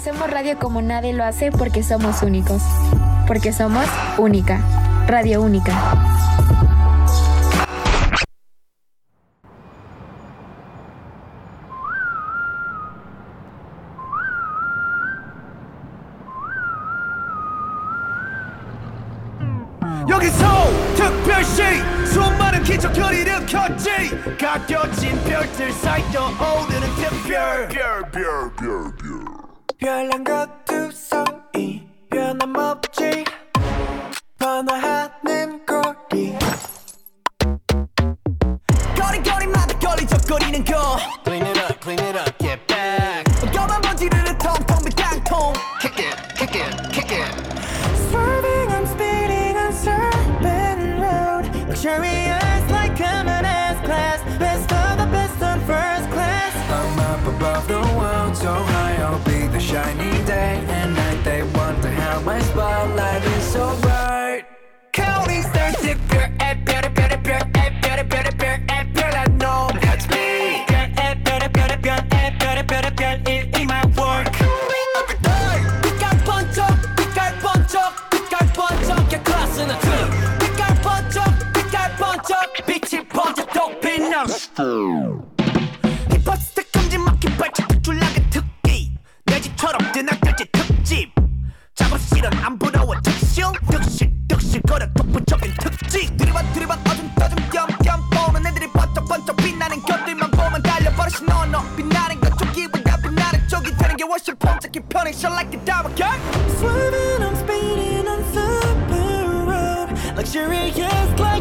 Hacemos radio como nadie lo hace porque somos únicos. Porque somos única. Radio única. 되는 게 훨씬 폼잡기 편해 Shine like a diamond gang Swerving I'm speeding on super road Luxurious like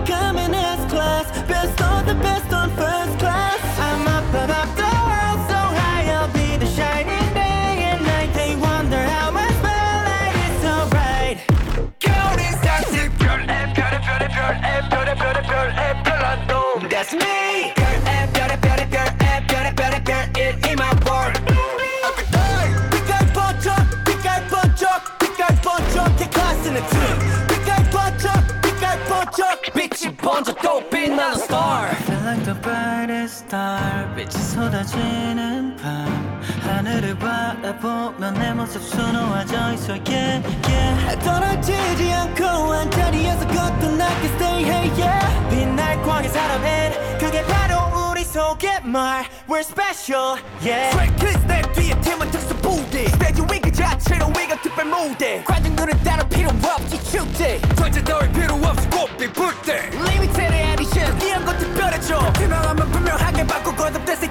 star. 빛이 쏟아지는 밤. 하늘을 바라보면 내 모습 수놓아져 있어. Yeah, yeah. 떨어지지 않고 한 자리에서 거듭나게 stay hey yeah 빛날 광의 사람은 그게 바로 우리 속의 말 We're special yeah 트랙키스 내 뒤에 팀은 특수 부대 스테이지 위그 자체로 위가 특별 무대 관중들은 따로 필요 없지 축제 전체 따위 필요 없이 꽃빛 불때. Limited edition 이런 거 특별해져 투명하면 분명하게 바꿔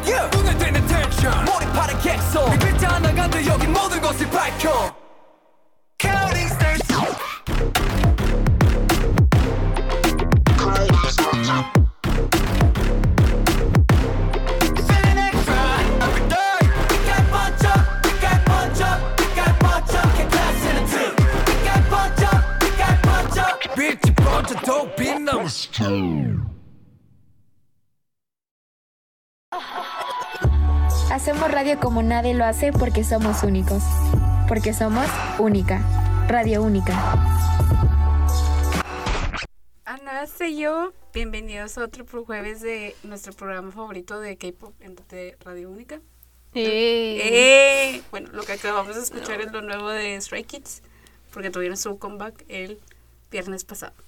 you. 눈에 띄는 텐션 몰입하는 객소 이 글자 하나 간다 여기 모든 것을 밝혀 Hacemos radio como nadie lo hace porque somos únicos. Porque somos única. Radio única. Ana, soy yo. Bienvenidos a otro jueves de nuestro programa favorito de K-Pop en Radio Única. Hey. Eh, bueno, lo que acabamos de escuchar es lo nuevo de Stray Kids, porque tuvieron su comeback el viernes pasado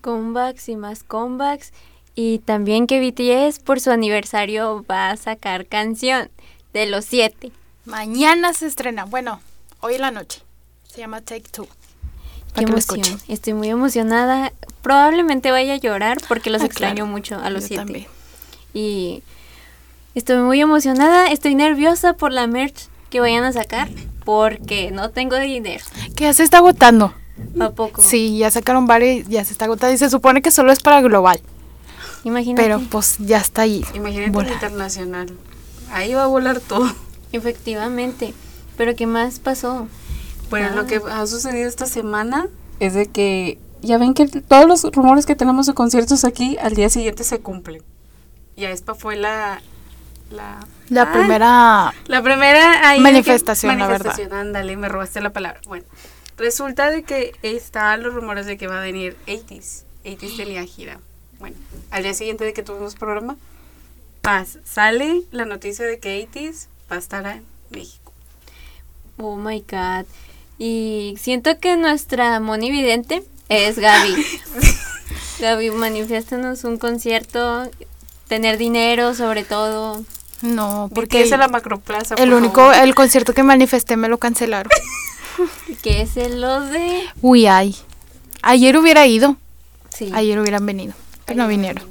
comebacks y más comebacks. Y también que BTS por su aniversario va a sacar canción de los siete. Mañana se estrena. Bueno, hoy en la noche. Se llama Take Two. Qué emoción. Estoy muy emocionada. Probablemente vaya a llorar porque los Ah, extraño claro. mucho a los Yo siete. también. Y estoy muy emocionada. Estoy nerviosa por la merch que vayan a sacar porque no tengo dinero. Que ya se está agotando. ¿A poco? Sí, ya sacaron varios, ya se está agotando. Y se supone que solo es para global. Imagínate. Pero pues ya está ahí. Imagínate Volar. internacional. Ahí va a volar todo. Efectivamente. Pero ¿qué más pasó? Bueno, Ah. lo que ha sucedido esta semana es de que ya ven que todos los rumores que tenemos de conciertos aquí al día siguiente se cumplen. Y esta fue la la, La Ah, primera. la primera ahí de que- Manifestación, la verdad. manifestación, ándale, me robaste la palabra. Bueno, resulta de que estaban los rumores de que va a venir 80s. 80s tenía gira. Bueno, al día siguiente de que tuvimos programa, paz, sale la noticia de que 80s va a estar en México. Oh my god. Y siento que nuestra Moni Vidente es Gaby. Gaby, manifiéstanos un concierto, tener dinero sobre todo. No, porque es la Macroplaza. el por único, favor. el concierto que manifesté me lo cancelaron. Que es el lo de... Uy, ay. Ayer hubiera ido. Sí. Ayer hubieran venido. Pero no vinieron.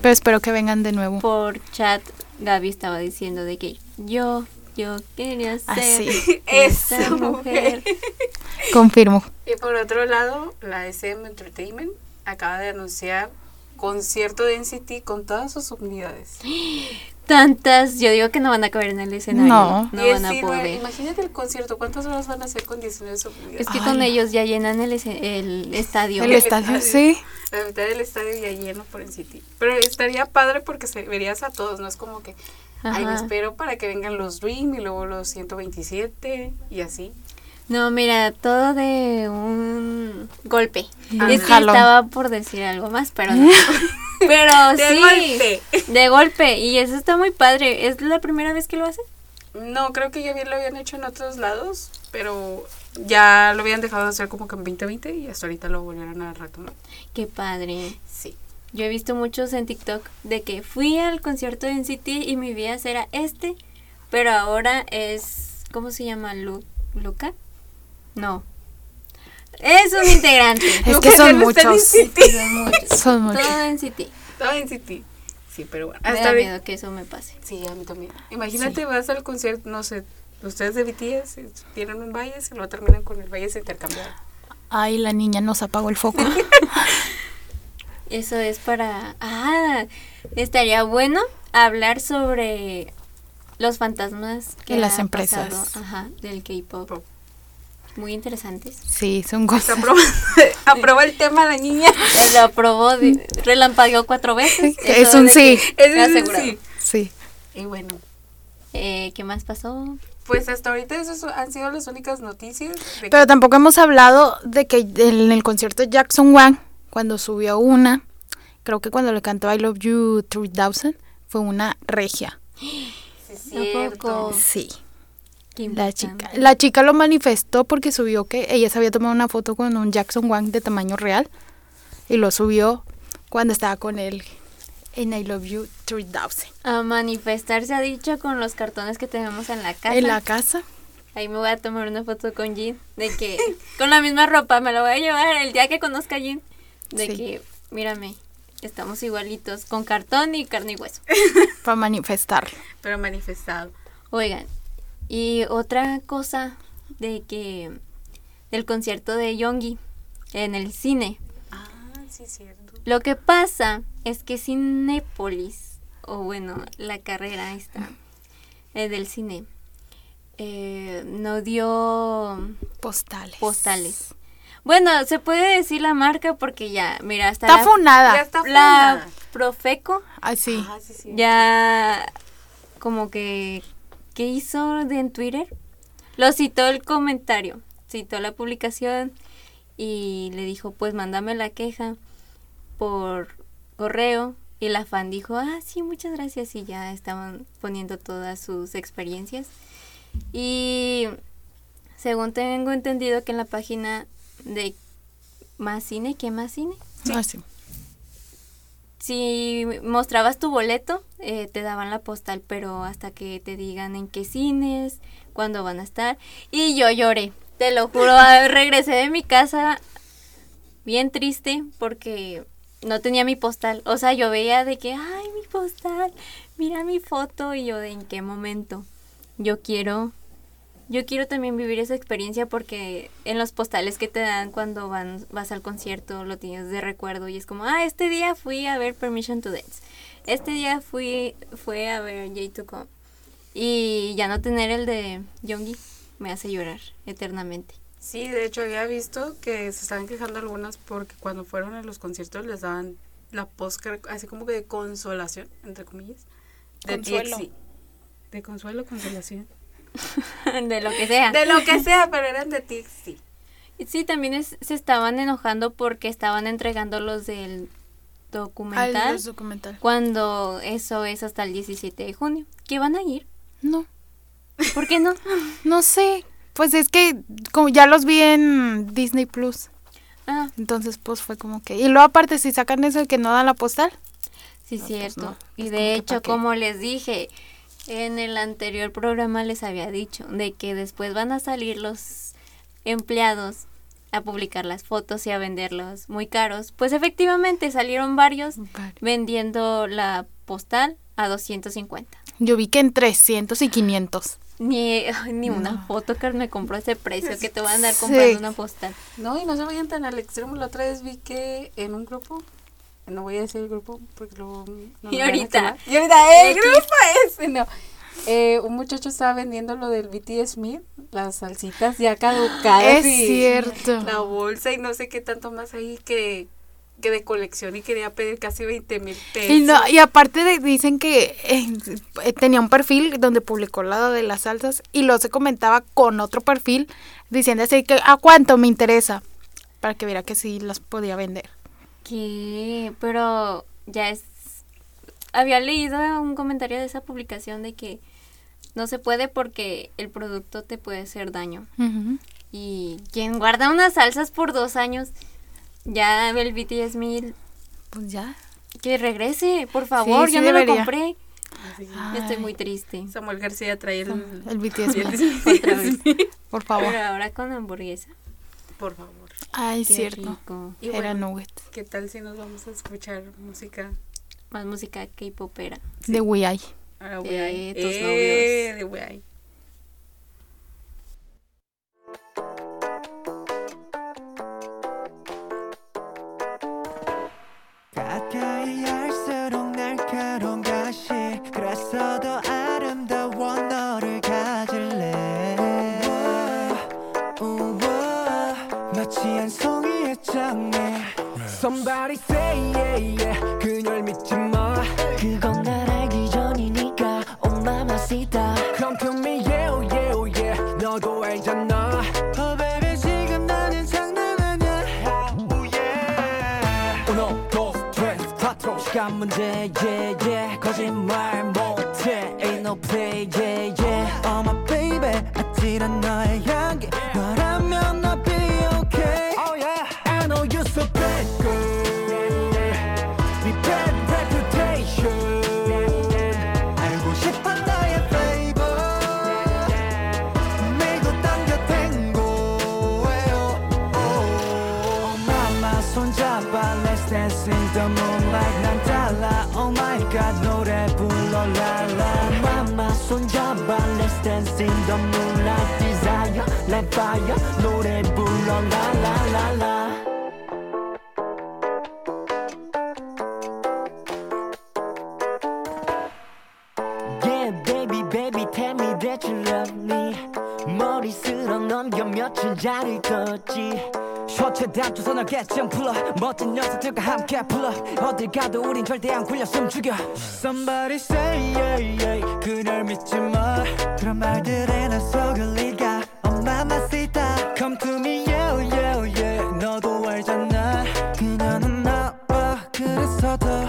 Pero espero que vengan de nuevo. Por chat Gaby estaba diciendo de que yo, yo quería ser Así. esa Esa mujer. Confirmo. Y por otro lado, la SM Entertainment acaba de anunciar concierto de NCT con todas sus unidades. Tantas, yo digo que no van a caber en el escenario. No. No van a 19 poder. Imagínate el concierto, ¿cuántas horas van a hacer con 19 subunidades? Es que Ay. con ellos ya llenan el, el estadio. El estadio, sí. La mitad del estadio ya lleno por NCT. Pero estaría padre porque se verías a todos, no es como que, ay, me Ajá. espero para que vengan los Dream y luego los 127 y así. No, mira, todo de un golpe. Ah. es que Jalón. estaba por decir algo más, pero no. pero De sí. golpe. De golpe. Y eso está muy padre. ¿Es la primera vez que lo hacen? No, creo que ya bien lo habían hecho en otros lados, pero ya lo habían dejado de hacer como que en 2020 y hasta ahorita lo volvieron a retomar. Qué padre. Sí. Yo he visto muchos en TikTok de que fui al concierto de NCT y mi vida era este, pero ahora es, ¿cómo se llama? Lu- ¿Luca? No. Es un integrante. Es Lo que son en muchos. Son muchos. Son muchos. Todo NCT. Todo NCT. Sí, pero bueno. Me Hasta da ahorita- miedo que eso me pase. Sí, a mí también. Imagínate, vas al concierto, no sé, ustedes de BTS eh, tienen un bias y luego terminan con el bias intercambiado. Ay, la niña nos apagó el foco. Eso es para... Ah, estaría bueno hablar sobre los fantasmas que De las empresas. pasado, ajá, del K-pop. Muy interesantes. Sí, son cosas. aprobó, aprobó el tema la niña. Él lo aprobó, relampagueó cuatro veces. Es un sí. es un sí. Sí. Y bueno, Eh, ¿Qué más pasó? pues hasta ahorita esas han sido las únicas noticias. Pero que- tampoco hemos hablado de que en el concierto de Jackson Wang, cuando subió una, creo que cuando le cantó I Love You 3000, fue una regia. Sí, es. Sí. La chica, la chica lo manifestó porque subió que ella se había tomado una foto con un Jackson Wang de tamaño real y lo subió cuando estaba con él en I Love You 3000 A manifestar se ha dicho con los cartones que tenemos en la casa. en la casa. Ahí me voy a tomar una foto con Jin. De que con la misma ropa me la voy a llevar el día que conozca a Jin. De Sí. que, mírame, estamos igualitos, con cartón y carne y hueso. para manifestarlo. Pero manifestado. Oigan, y otra cosa de que del concierto de Yongi en el cine. Ah, sí, es cierto. Lo que pasa es que Cinépolis, o bueno, la carrera esta eh, del cine, eh, no dio Postales. postales. Bueno, se puede decir la marca porque ya, mira, hasta Está la, funada. Ya está la fundada. Profeco. Ah, sí, sí. ya como que ¿qué hizo de en Twitter? Lo citó el comentario, citó la publicación y le dijo, "Pues mándame la queja por correo." Y la fan dijo, "Ah, sí, muchas gracias." Y ya estaban poniendo todas sus experiencias. Y según tengo entendido que en la página de Más Cine, ¿qué más cine? Así. Si mostrabas tu boleto, eh, te daban la postal, pero hasta que te digan en qué cines, cuándo van a estar. Y yo lloré, te lo juro, ah, regresé de mi casa bien triste porque no tenía mi postal. O sea, yo veía de que, ay, mi postal, mira mi foto y yo de en qué momento. Yo quiero, yo quiero también vivir esa experiencia porque en los postales que te dan cuando van, vas al concierto lo tienes de recuerdo y es como, ah, este día fui a ver Permission to Dance. Este día fui, fue a ver J2Com. Y ya no tener el de Yongi me hace llorar eternamente. Sí, de hecho había visto que se estaban quejando algunas porque cuando fueron a los conciertos les daban la posca así como que de consolación, entre comillas. De Consuelo. TXT. De consuelo, consolación. de lo que sea. De lo que sea, pero eran de TXT. Sí, también es- se estaban enojando porque estaban entregando los del documental Al los documental. cuando eso es hasta el 17 de junio. ¿Qué van a ir? No. ¿Por qué no? No sé. Pues es que como ya los vi en Disney Plus. Ah, Entonces, pues fue como que. Y luego, aparte, si sacan eso de que no dan la postal. sí, No, pues cierto. no, y de hecho, como les dije, en el anterior programa les había dicho de que después van a salir los empleados a publicar las fotos y a venderlos muy caros. Pues efectivamente salieron varios vendiendo la postal a 250. Yo vi que en 300 y 500. Ni, ay, ni una foto que me compró ese precio que te van a andar Sí. comprando una postal. No, y no se vayan tan al extremo. La otra vez vi que en un grupo, no voy a decir el grupo porque luego... no Y ahorita. quemar. Y ahorita, el grupo ese, no. Eh, un muchacho estaba vendiendo lo del BT Smith, las salsitas ya caducadas. Es y cierto. La bolsa y no sé qué tanto más ahí que, que de colección y quería pedir casi 20 mil pesos. Y, no, y aparte de- dicen que eh, eh, tenía un perfil donde publicó la de las salsas y luego se comentaba con otro perfil diciendo así que a cuánto me interesa para que viera que sí las podía vender. ¿Qué? Pero ya es... Había leído un comentario de esa publicación de que no se puede porque el producto te puede hacer daño. Y quien guarda unas salsas por dos años, ya el BTS mil, Pues ya. que regrese, por favor, sí yo no lo compré. Estoy muy triste. Samuel García trae el... El BTS, el otra vez, por favor. Pero ahora con hamburguesa. Por favor. Ay, Qué cierto. rico. Y Era bueno, nuggets. ¿Qué tal si nos vamos a escuchar música? Más música K-popera. De Wii Ah, De Weai. tus Eh, novios. de Weai. Somebody say yeah yeah 그녀를 믿지 마 그건 날 알기 전이니까 Oh mamacita Come to me yeah oh yeah oh yeah 너도 알잖아 Oh baby 지금 나는 장난 아니야 oh yeah Uno, dos, tres, cuatro 시간 문제 yeah yeah 거짓말 못해 Ain't no play yeah yeah Oh my baby 아찔한 너의 향기 Oh my god 노래 불러 la Mama 손잡아 Let's dance in the moonlight Desire like fire 노래 불러 la Yeah, baby, baby, tell me that you love me. 머리 쓸어 넘겨 며칠 자리 떴지. 단추 널 개점 풀어 멋진 녀석들과 함께 불러 어딜 가도 우린 절대 안 굴려 숨 죽여 Somebody say yeah yeah 그녀를 믿지 마 그런 말들에 나 속을 리가 Oh mamacita Come to me yeah yeah yeah 너도 알잖아 그녀는 나와 그래서 더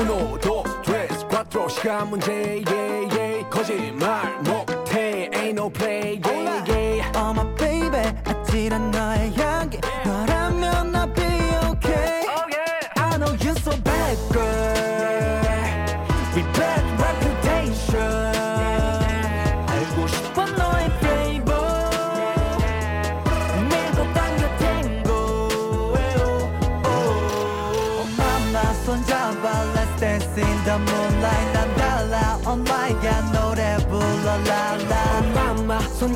Uno, dos, tres, cuatro 시간 문제 yeah, yeah. 거짓말 못해 Ain't no play yeah, yeah.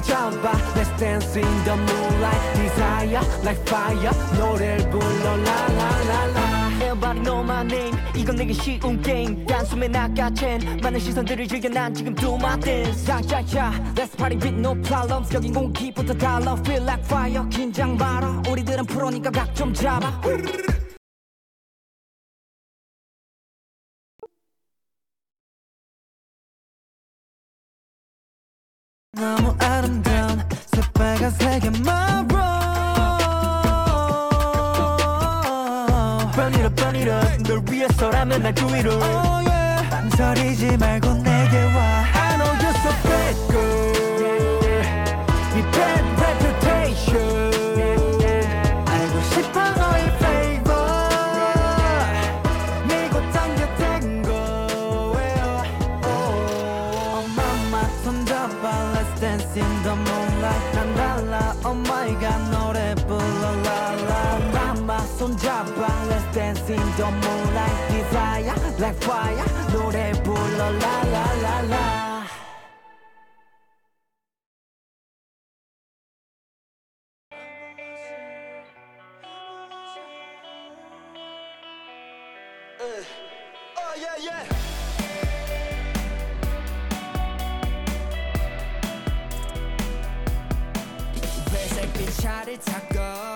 손잡아 Let's dance in the moonlight Desire like fire 노래를 불러 la Everybody know my name 이건 내게 쉬운 게임 단숨에 낚아챈 많은 시선들을 즐겨 난 지금 do my dance 야야야 Let's party with no problems 여긴 공기부터 달라 Feel like fire 긴장 말아 우리들은 프로니까 각 좀 잡아 Oh yeah yeah. 회색빛 차를 타고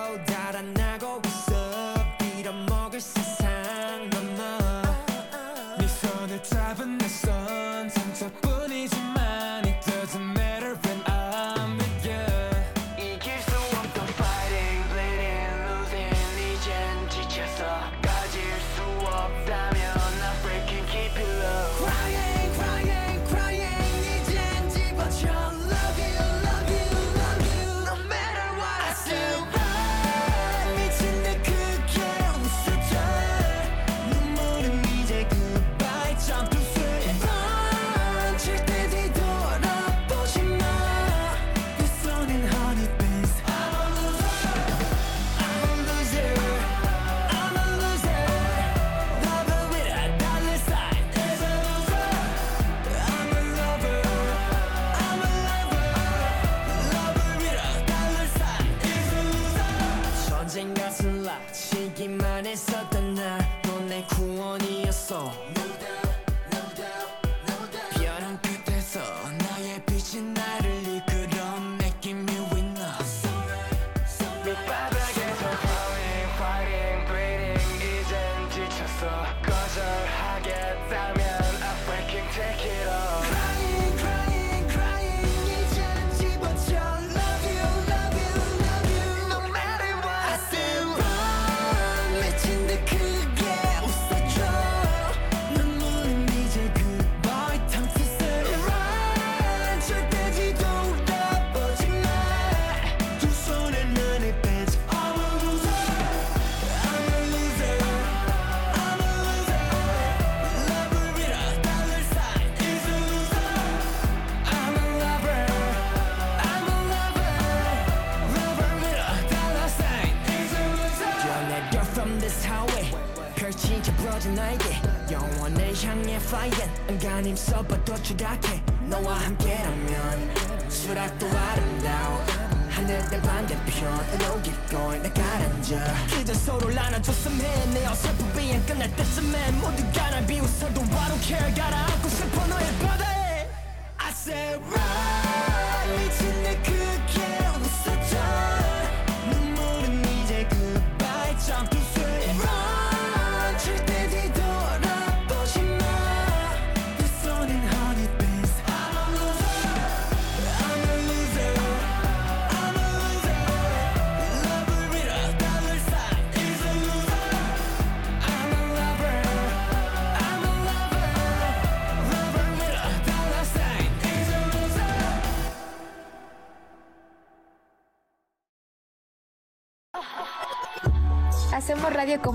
힘 써봐도 추락해. 너와 함께라면 수락도 아름다워. 하늘의 반대편 And keep going 나 가라앉아. 그저 서로를 안아줬으면 해내 어설픈 비행 끝날 때쯤엔 모두가 날 비웃어도 I don't care 가라앉고 싶어. 너의 바다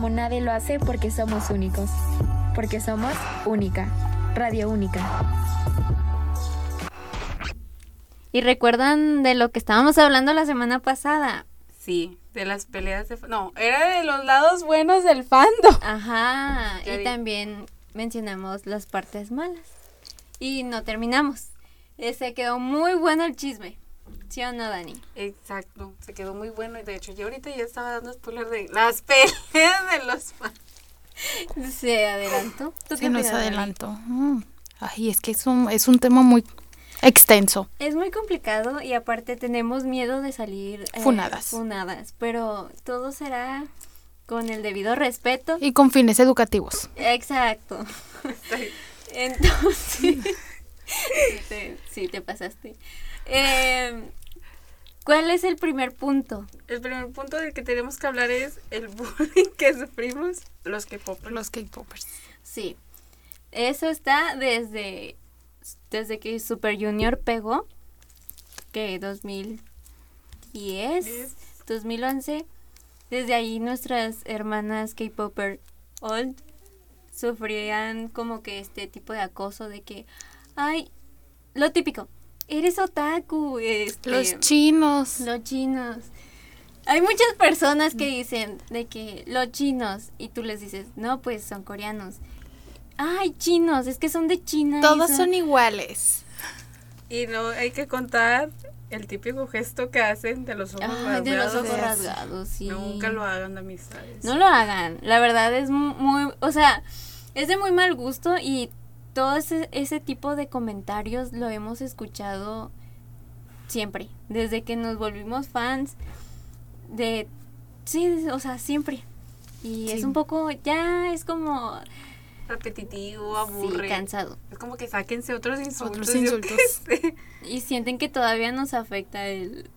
como nadie lo hace porque somos únicos. Porque somos única. Radio única. ¿Y recuerdan de lo que estábamos hablando la semana pasada? Sí, de las peleas de... No, era de los lados buenos del fandom. Ajá, y vi. también mencionamos las partes malas. Y no terminamos. Eh, Se quedó muy bueno el chisme. ¿Sí o no, Dani? Exacto, se quedó muy bueno y de hecho yo ahorita ya estaba dando spoiler de las peleas de los fans. Se adelantó. ¿Tú Se nos adelantó. Mm. Ay, es que es un, es un tema muy extenso. Es muy complicado y aparte tenemos miedo de salir eh, Funadas. funadas, pero todo será con el debido respeto. Y con fines educativos. Exacto. Entonces, te- sí, te pasaste. Eh, ¿Cuál es el primer punto? El primer punto del que tenemos que hablar es el bullying que sufrimos los que pop Los K-popers. Sí, eso está desde, desde que Super Junior pegó, que 2010, 2011. Desde ahí nuestras hermanas K-Popper old sufrían como que este tipo de acoso de que, ay, lo típico, eres otaku. Este, Los chinos. Los chinos. Hay muchas personas que dicen de que los chinos y tú les dices, no, pues son coreanos. Ay, chinos, es que son de China. Todos son iguales. Y no hay que contar el típico gesto que hacen de los ojos Ay, de los rasgados. ojos rasgados, sí. Nunca lo hagan, amistades. No lo hagan. La verdad es mu- muy, o sea, es de muy mal gusto y todo ese, ese tipo de comentarios lo hemos escuchado siempre, desde que nos volvimos fans de, sí, o sea, siempre. Y es Sí. un poco, ya es como, Repetitivo, sí, aburre. cansado. es como que sáquense otros insultos. Otros insultos. Y sienten que todavía nos afecta el,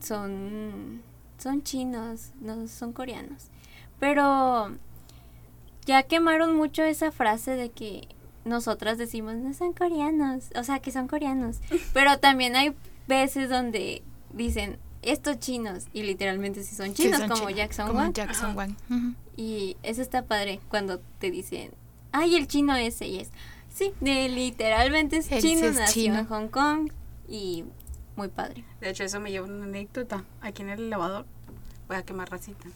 son, son chinos, no son coreanos. Pero ya quemaron mucho esa frase de que nosotras decimos no son coreanos, o sea que son coreanos. Pero también hay veces donde dicen estos chinos y literalmente sí son Sí, chinos son como Jackson como Wang. Jackson Wang. Y eso está padre cuando te dicen, ay, el chino ese y es. Sí, de, literalmente es chino, es nació chino. en Hong Kong y muy padre. De hecho, eso me lleva a una anécdota. Aquí en el elevador voy a quemar racita.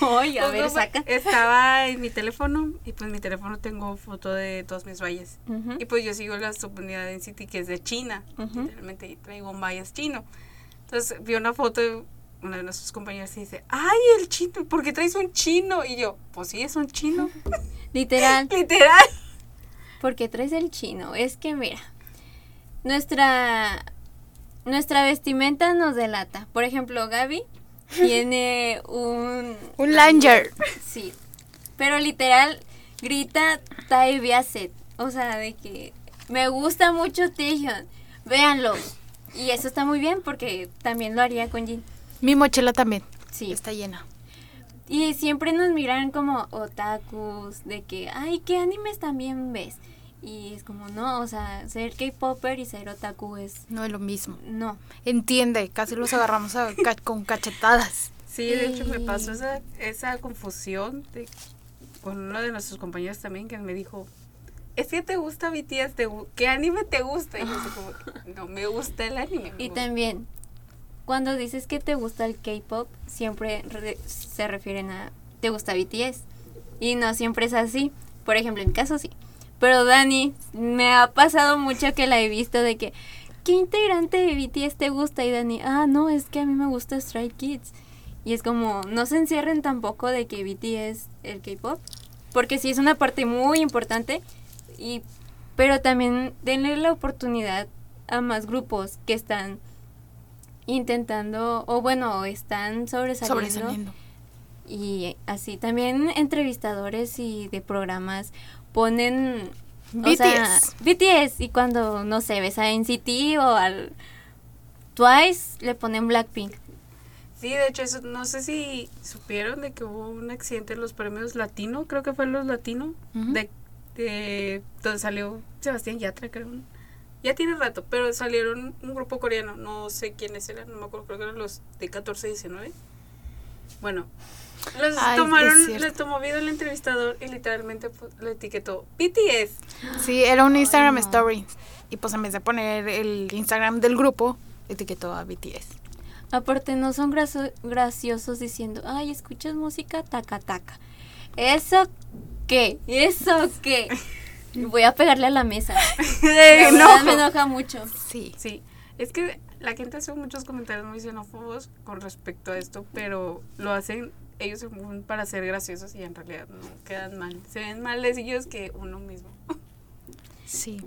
Oye, a Pues, ver, no, saca. Estaba en mi teléfono y pues mi teléfono tengo foto de todos mis valles. Y pues yo sigo la subunidad en City que es de China. Literalmente traigo un valles chino. Entonces vi una foto de una de nuestros compañeros y dice, ay, el chino, ¿por qué traes un chino? Y yo, pues sí, es un chino. Literal, Literal. porque traes el chino. Es que mira, nuestra nuestra vestimenta nos delata. Por ejemplo, Gaby tiene un Un Langer. sí, pero literal grita Tai Biaset, o sea, de que me gusta mucho Taehyun. Véanlo. Y eso está muy bien porque también lo haría con Jin. Mi mochila también. Sí. Está llena. Y siempre nos miran como otakus, de que, ay, ¿qué animes también ves? Y es como, no, o sea, ser K-Popper y ser otaku es, No es lo mismo. no. Entiende, casi los agarramos a ca- con cachetadas. Sí, de hecho me pasó esa, esa confusión de- con uno de nuestros compañeros también que me dijo, es que te gusta BTS, te ¿qué anime te gusta? Y yo así como, no me gusta el anime. me Y gusta". también, cuando dices que te gusta el K-Pop, siempre re- se refieren a, te gusta BTS. Y no siempre es así. Por ejemplo, en mi caso sí. Pero Dani, me ha pasado mucho que la he visto de que, ¿qué integrante de BTS te gusta? Y Dani, ah, no, es que a mí me gusta Stray Kids. Y es como, no se encierren tampoco de que BTS el K-Pop. Porque sí es una parte muy importante. Y, pero también denle la oportunidad a más grupos que están intentando, o bueno, están sobresaliendo. Sobresaliendo. Y así también entrevistadores y de programas ponen o sea, BTS y cuando no sé, ves a NCT o al Twice le ponen Blackpink. Sí, de hecho, eso, no sé si supieron de que hubo un accidente en los premios latino, creo que fue en los latino, de, de donde salió Sebastián Yatra, creo. Ya tiene rato, pero salieron un grupo coreano, no sé quiénes eran, no me acuerdo, creo que eran los de 14 19. Bueno, los Ay, tomaron, les tomó video el entrevistador y literalmente pu- le etiquetó BTS. Sí, era un Instagram no. story. Y pues en vez de poner el Instagram del grupo, etiquetó a BTS. Aparte no son graciosos diciendo, "Ay, escuchas música taca taca." ¿Eso qué? ¿Eso qué? Voy a pegarle a la mesa. La no. me enoja mucho. Sí. Sí, es que la gente hace muchos comentarios muy xenófobos con respecto a esto, pero lo hacen ellos según para ser graciosos y en realidad no quedan mal. Se ven mal ellos que uno mismo. Sí.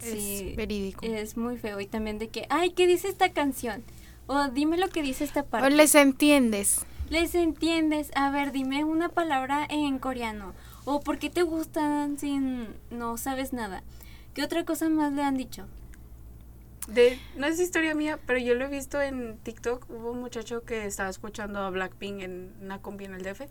Sí, es verídico. Es muy feo. Y también de que, ay, ¿qué dice esta canción? O dime lo que dice esta O parte. les entiendes. ¿Les entiendes? A ver, dime una palabra en coreano. O ¿por qué te gustan si no sabes nada? ¿Qué otra cosa más le han dicho? De, no es historia mía, pero yo lo he visto en TikTok. Hubo un muchacho que estaba escuchando a Blackpink en una combi en el DF.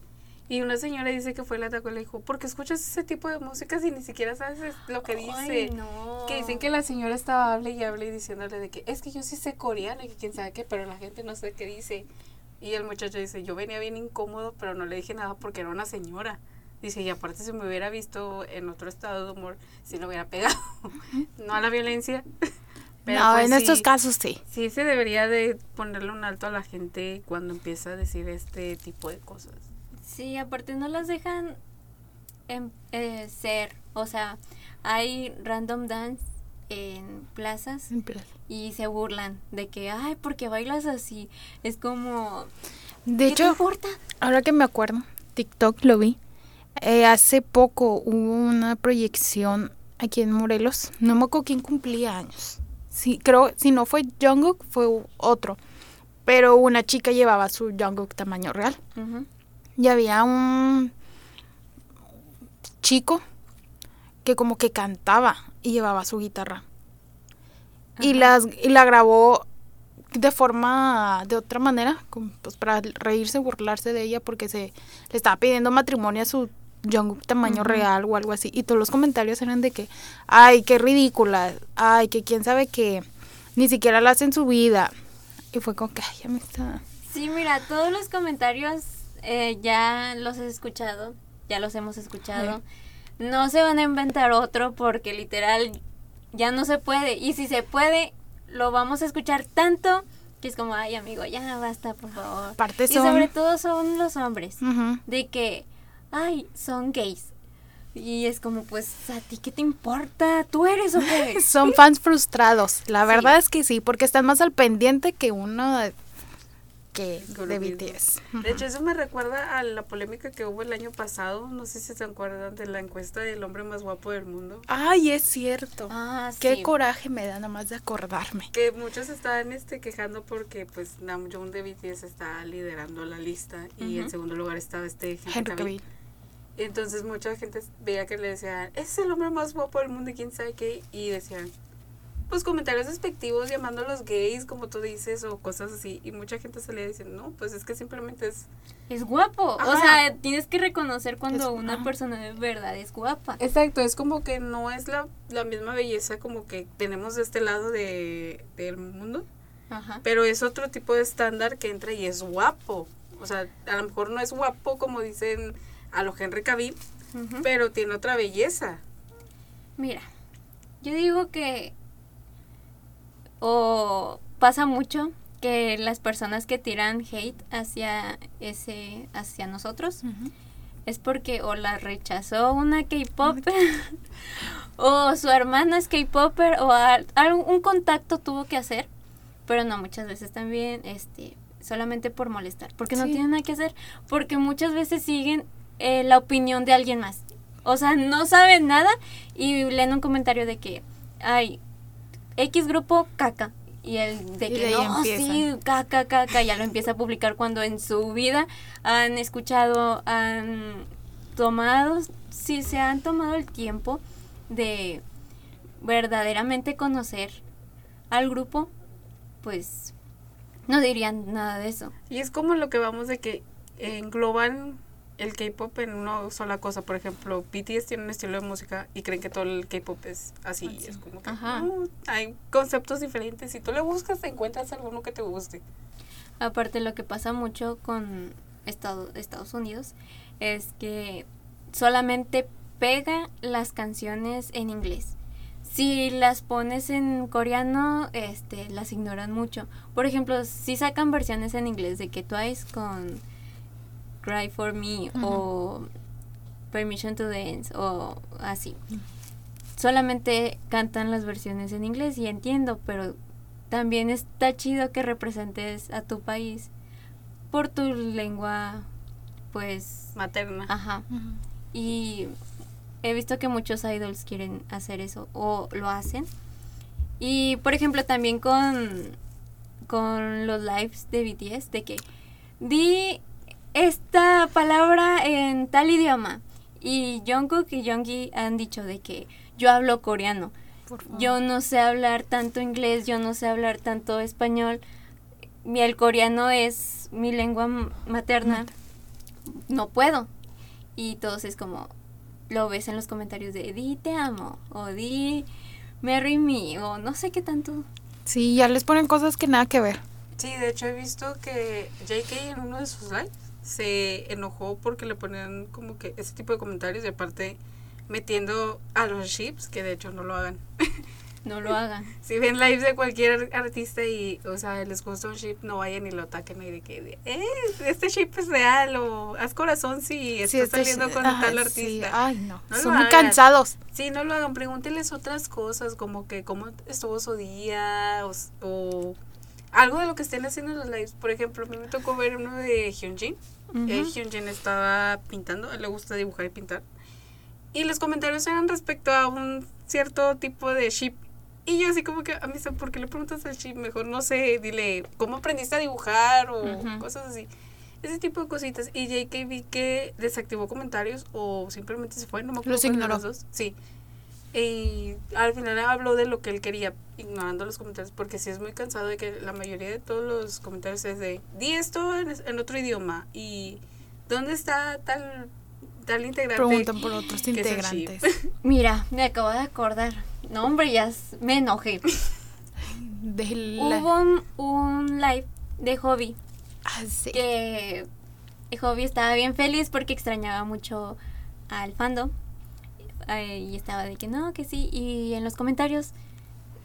Y una señora dice que fue la atacó y le dijo, ¿por qué escuchas ese tipo de música si ni siquiera sabes es- lo que dice? Ay, no. Que dicen que la señora estaba hable y hable y diciéndole de que es que yo sí sé coreano y que quién sabe qué, pero la gente no sé qué dice. Y el muchacho dice, yo venía bien incómodo, pero no le dije nada porque era una señora. Dice, y aparte si me hubiera visto en otro estado de humor, si lo hubiera pegado. no a la violencia. Pero no, pues en estos casos sí. Sí se debería de ponerle un alto a la gente cuando empieza a decir este tipo de cosas. Sí, aparte no las dejan em- eh, ser. O sea, hay random dance en plazas y se burlan de que, ay, ¿por qué bailas así? Es como, De ¿qué te hecho, importa? ahora que me acuerdo, TikTok lo vi. eh, hace poco hubo una proyección aquí en Morelos. No me acuerdo quién cumplía años. Sí, creo, si no fue Jungkook, fue otro. Pero una chica llevaba su Jungkook tamaño real. Y había un chico que como que cantaba y llevaba su guitarra. Y, las, y la grabó de forma, de otra manera, como, pues para reírse, burlarse de ella porque se le estaba pidiendo matrimonio a su Jungkook tamaño real o algo así. Y todos los comentarios eran de que, ay, qué ridícula, ay, que quién sabe que ni siquiera la hace en su vida. Y fue como que, ay, ya me está... Sí, mira, todos los comentarios eh, ya los he escuchado, ya los hemos escuchado. No se van a inventar otro porque literal ya no se puede. Y si se puede, lo vamos a escuchar tanto que es como, ay amigo, ya basta, por favor. Aparte y son- sobre todo son los hombres, de que, ay, son gays. Y es como, pues, ¿a ti qué te importa? ¿Tú eres o qué? Son fans frustrados. La verdad es que sí, porque están más al pendiente que uno de- que de. BTS. De hecho, eso me recuerda a la polémica que hubo el año pasado. No sé si se acuerdan de la encuesta del hombre más guapo del mundo. Ay, es cierto. Ah, Qué sí. coraje me da nada más de acordarme. Que muchos estaban este, quejando porque pues Namjoon de BTS está liderando la lista y en segundo lugar estaba este Henry Henry Cavill. Cavill. Entonces mucha gente veía que le decían, es el hombre más guapo del mundo y quién sabe qué. Y decían, pues comentarios despectivos llamándolos gays, como tú dices, o cosas así. Y mucha gente salía diciendo, no, pues es que simplemente es... Es guapo. O sea, tienes que reconocer cuando Es- una ajá. persona de verdad es guapa. Exacto, es como que no es la, la misma belleza como que tenemos de este lado de, del mundo. Ajá. Pero es otro tipo de estándar que entra y es guapo. O sea, a lo mejor no es guapo como dicen a lo Henry Cavill, pero tiene otra belleza. Mira, yo digo que o pasa mucho que las personas que tiran hate hacia ese hacia nosotros es porque o la rechazó una K-popper o su hermana es K-popper o al- algún contacto tuvo que hacer, pero no muchas veces también este solamente por molestar, porque no tienen nada que hacer, porque muchas veces siguen eh, la opinión de alguien más. O sea, no saben nada y leen un comentario de que ay X grupo caca y el de Y que no, sí, caca, caca, ya lo empieza a publicar cuando en su vida han escuchado, han tomado, si se han tomado el tiempo de verdaderamente conocer al grupo, pues no dirían nada de eso. Y es como lo que vamos de que engloban el K-pop en una sola cosa. Por ejemplo, BTS tiene un estilo de música y creen que todo el K-pop es así. Es como que no, hay conceptos diferentes. Si tú le buscas, te encuentras alguno que te guste. Aparte lo que pasa mucho con Estado- Estados Unidos es que solamente pega las canciones en inglés. Si las pones en coreano, este, las ignoran mucho. Por ejemplo, si sacan versiones en inglés de que Twice con Cry for Me o Permission to Dance o así. Solamente cantan las versiones en inglés y entiendo, pero también está chido que representes a tu país por tu lengua, pues, Materna. ajá. Y he visto que muchos idols quieren hacer eso o lo hacen. Y por ejemplo también con, con los lives de BTS, de que di esta palabra en tal idioma. Y Jungkook y Jonggi han dicho de que yo hablo coreano. Yo no sé hablar tanto inglés, yo no sé hablar tanto español. Mi, el coreano es mi lengua materna. No puedo. Y todos es como, lo ves en los comentarios de di te amo, o di marry me, o no sé qué tanto. Sí, ya les ponen cosas que nada que ver. Sí, de hecho he visto que JK en uno de sus lives se enojó porque le ponían como que ese tipo de comentarios y aparte metiendo a los ships, que de hecho no lo hagan, No lo hagan. Si ven lives de cualquier artista y, o sea, les gusta un ship, no vayan y lo ataquen y de que, eh, este ship es real o haz corazón si Sí, está este saliendo con ajá, tal sí, artista. Ay, no. Son muy hagan. cansados. Sí, no lo hagan, pregúntenles otras cosas, como que cómo estuvo su día o, o algo de lo que estén haciendo en los lives. Por ejemplo, a mí me tocó ver uno de Hyunjin. Eh, Hyunjin estaba pintando, él le gusta dibujar y pintar. Y los comentarios eran respecto a un cierto tipo de ship. Y yo así como que, a mí, ¿por qué le preguntas al ship? Mejor, no sé, dile, ¿cómo aprendiste a dibujar? O cosas así. Ese tipo de cositas. Y JK vi que desactivó comentarios o simplemente se fue, no me acuerdo. Los ignoró. los dos. Sí. Y al final habló de lo que él quería, ignorando los comentarios, porque sí es muy cansado de que la mayoría de todos los comentarios es de, di esto en, en otro idioma y ¿dónde está tal, tal integrante? Preguntan por otros integrantes. Mira, me acabo de acordar. No, hombre, ya me enojé. De la- Hubo un, un live de Hobby Ah, sí. que Hobby estaba bien feliz porque extrañaba mucho al fandom. Eh, y estaba de que no, que sí. Y en los comentarios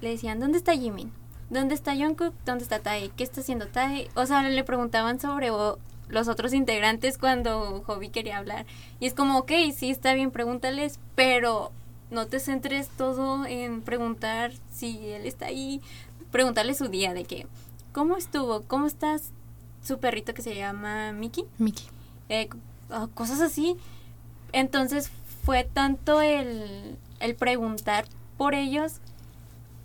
le decían, ¿dónde está Jimin? ¿Dónde está Jungkook? ¿Dónde está Tae? ¿Qué está haciendo Tae? O sea, le preguntaban sobre o- los otros integrantes cuando Hobby quería hablar. Y es como, ok, sí, está bien, pregúntales, pero no te centres todo en preguntar si él está ahí. Preguntarle su día de que, ¿cómo estuvo? ¿Cómo estás? Su perrito que se llama Mickey Miki. eh, ah, cosas así. Entonces fue tanto el, el preguntar por ellos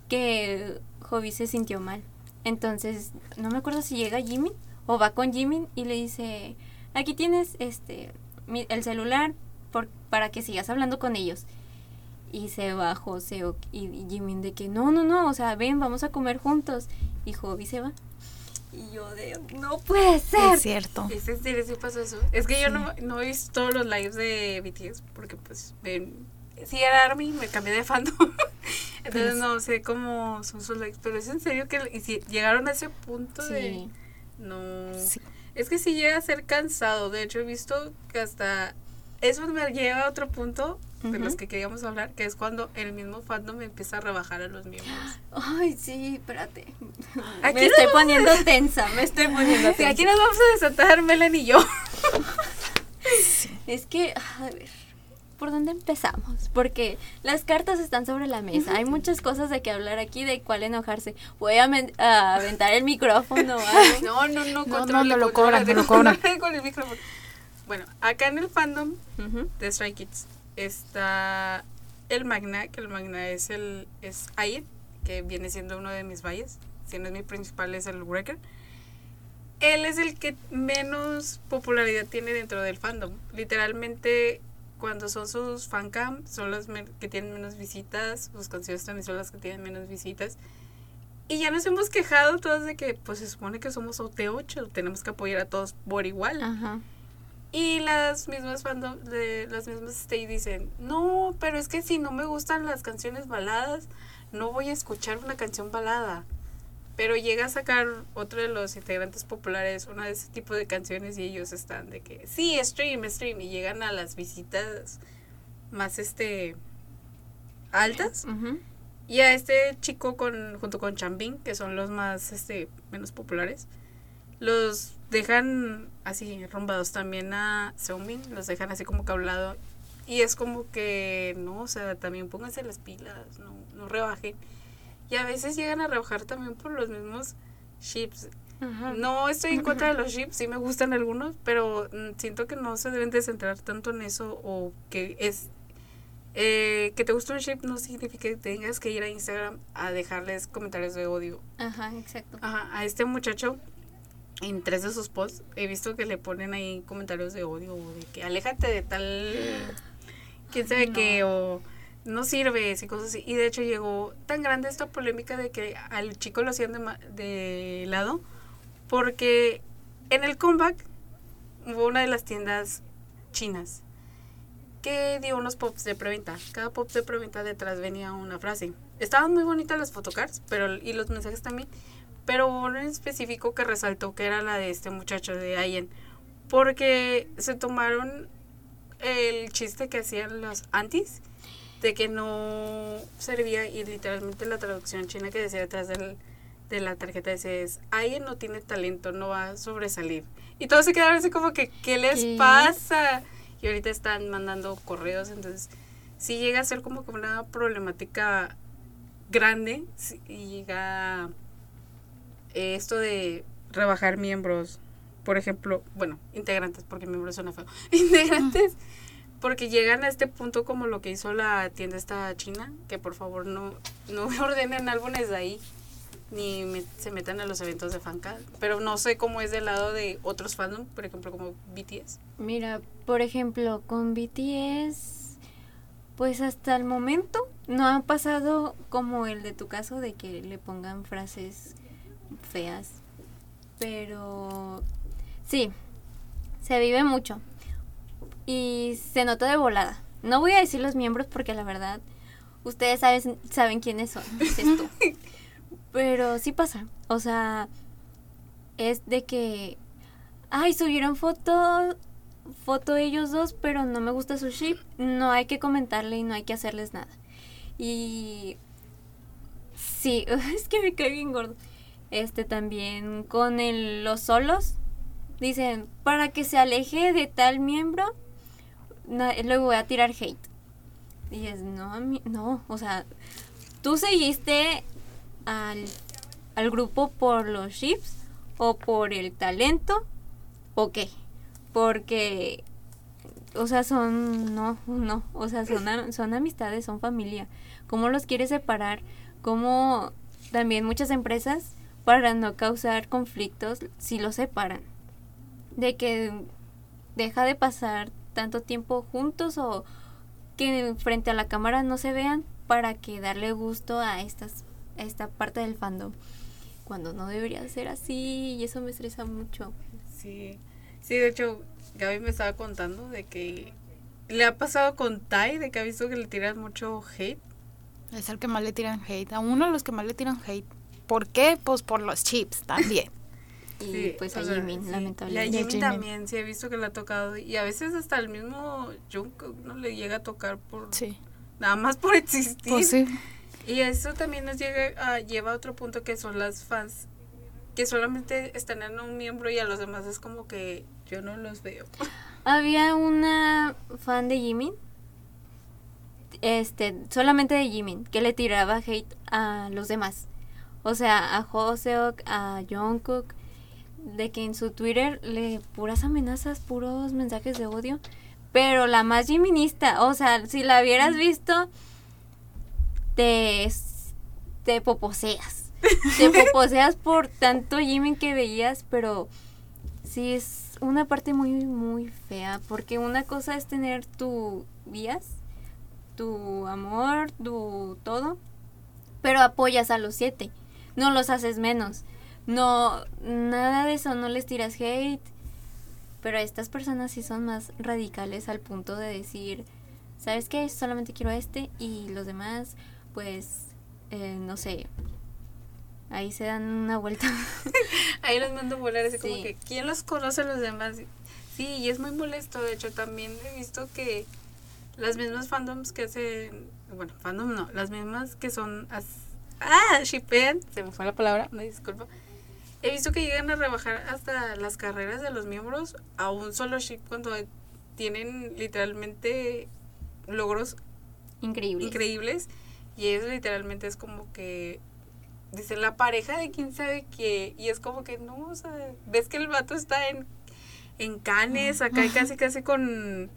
que Hobby se sintió mal. Entonces, no me acuerdo si llega Jimmy o va con Jimmy y le dice, aquí tienes este el celular por, para que sigas hablando con ellos. Y se va José y, y Jimmy de que no, no, no, o sea, ven, vamos a comer juntos. Y Hobby se va. Y yo de, no puede ser. Es cierto. ¿Es en serio sí pasó eso? Es que yo no, no he visto todos los lives de BTS porque pues ven, sí era ARMY, me cambié de fandom. Entonces Pues- no sé cómo son sus likes, pero es en serio que y si llegaron a ese punto de Sí. no Sí. es que sí llega a ser cansado, de hecho he visto que hasta eso me lleva a otro punto de los que queríamos hablar, que es cuando el mismo fandom empieza a rebajar a los miembros. Ay, sí, espérate. Aquí me estoy poniendo tensa, me estoy poniendo Sí, tensa. aquí nos vamos a desatar Melanie y yo. Es que, a ver, ¿por dónde empezamos? Porque las cartas están sobre la mesa. Hay muchas cosas de que hablar aquí, de cuál enojarse. Voy a, a aventar el micrófono. algo. No, no, no, No, controle, no, no lo cobran, no lo cobran. con el micrófono. Bueno, acá en el fandom de Stray Kids está el Magna, que el Magna es el es Ayen, que viene siendo uno de mis valles. Si no es mi principal, es el Wrecker. Él es el que menos popularidad tiene dentro del fandom. Literalmente, cuando son sus fancam, son los que tienen menos visitas. Sus canciones también son las que tienen menos visitas. Y ya nos hemos quejado todos de que, pues se supone que somos OT8, tenemos que apoyar a todos por igual. Ajá. Y las mismas fandom, de las mismas stay dicen, no, pero es que si no me gustan las canciones baladas, no voy a escuchar una canción balada. Pero llega a sacar otro de los integrantes populares una de ese tipo de canciones y ellos están de que, sí, stream, stream, y llegan a las visitas más este altas. Ujú. Y a este chico con, junto con Chambin, que son los más este, menos populares, los dejan así rombados también a Seungmin, los dejan así como que a un lado. Y es como que, no, o sea, también pónganse las pilas, no, no rebajen. Y a veces llegan a rebajar también por los mismos ships. Ajá. No estoy en contra de los ships, sí me gustan algunos, pero mm, siento que no se deben de centrar tanto en eso o que es eh, que te guste un ship no significa que tengas que ir a Instagram a dejarles comentarios de odio. Ajá, exacto. Ajá, a este muchacho en tres de sus posts he visto que le ponen ahí comentarios de odio o de que aléjate de tal quién sabe qué o no sirves y cosas así. Y de hecho llegó tan grande esta polémica de que al chico lo hacían de, de lado porque en el comeback hubo una de las tiendas chinas que dio unos pops de preventa. Cada pop de preventa detrás venía una frase. Estaban muy bonitas las photocards, pero y los mensajes también, pero hubo en específico que resaltó que era la de este muchacho de Ayen, porque se tomaron el chiste que hacían los antis de que no servía y literalmente la traducción china que decía detrás del, de la tarjeta decía es, alguien no tiene talento, no va a sobresalir. Y todos se quedaron así como que, ¿qué les ¿Qué? pasa? Y ahorita están mandando correos, entonces sí llega a ser como que una problemática grande y llega eh, esto de rebajar miembros, por ejemplo, bueno, integrantes, porque miembros suena feo, integrantes, porque llegan a este punto como lo que hizo la tienda esta china, que por favor no, no ordenen álbumes de ahí, ni me- se metan a los eventos de fancast, pero no sé cómo es del lado de otros fandom, por ejemplo como BTS. Mira, por ejemplo, con BTS, pues hasta el momento no ha pasado como el de tu caso de que le pongan frases feas. Pero sí, se vive mucho. Y se nota de volada. No voy a decir los miembros porque la verdad, ustedes saben, saben quiénes son. tú. Pero sí pasa. O sea, es de que, ay, subieron foto, foto ellos dos, pero no me gusta su ship. No hay que comentarle y no hay que hacerles nada. Y sí, es que me cae bien gordo. Este también con los solos. Dicen, para que se aleje de tal miembro, luego voy a tirar hate. Y es, no, no, o sea, tú seguiste al, al grupo por los chips o por el talento o qué. Porque, o sea, son, no, no, o sea, son, son amistades, son familia. ¿Cómo los quieres separar? ¿Cómo también muchas empresas, para no causar conflictos, si los separan? De que deja de pasar tanto tiempo juntos o que frente a la cámara no se vean para que darle gusto a estas a esta parte del fandom cuando no debería ser así y eso me estresa mucho Sí, sí, de hecho, Gaby me estaba contando de que le ha pasado con Tai, de que ha visto que le tiran mucho hate. Es el que más le tiran hate. A uno de los que más le tiran hate. ¿Por qué? Pues por los chips también. y Sí, pues a sea, Jimin sí. Y a lamentablemente Jimin. también, sí he visto que le ha tocado. Y a veces hasta el mismo Jungkook no le llega a tocar por Sí. nada más por existir. Pues sí. Y eso también nos llega a, lleva a otro punto que son las fans que solamente están en un miembro y a los demás es como que yo no los veo. había una fan de Jimin este solamente de Jimin que le tiraba hate a los demás o sea a Hoseok a Jungkook de que en su Twitter le puras amenazas puros mensajes de odio pero la más Jiminista o sea si la hubieras visto te te poposeas. Te poposeas por tanto Jimin que veías pero sí es una parte muy muy fea porque una cosa es tener tu vías tu amor tu todo pero apoyas a los siete no los haces menos. No nada de eso no les tiras hate. Pero estas personas sí son más radicales al punto de decir sabes qué solamente quiero a este y los demás pues eh, no sé. Ahí se dan una vuelta. Ahí los mando a volar así como que ¿quién los conoce a los demás? Sí, y es muy molesto. De hecho, también he visto que las mismas fandoms que hacen, bueno, fandom no, las mismas que son, as- ah, shipean, se me fue la palabra, me disculpa. He visto que llegan a rebajar hasta las carreras de los miembros a un solo ship cuando tienen literalmente logros increíble increíbles. Y eso literalmente es como que dice la pareja de quién sabe qué. Y es como que no, o sea, ves que el vato está en en Canes, acá y casi casi con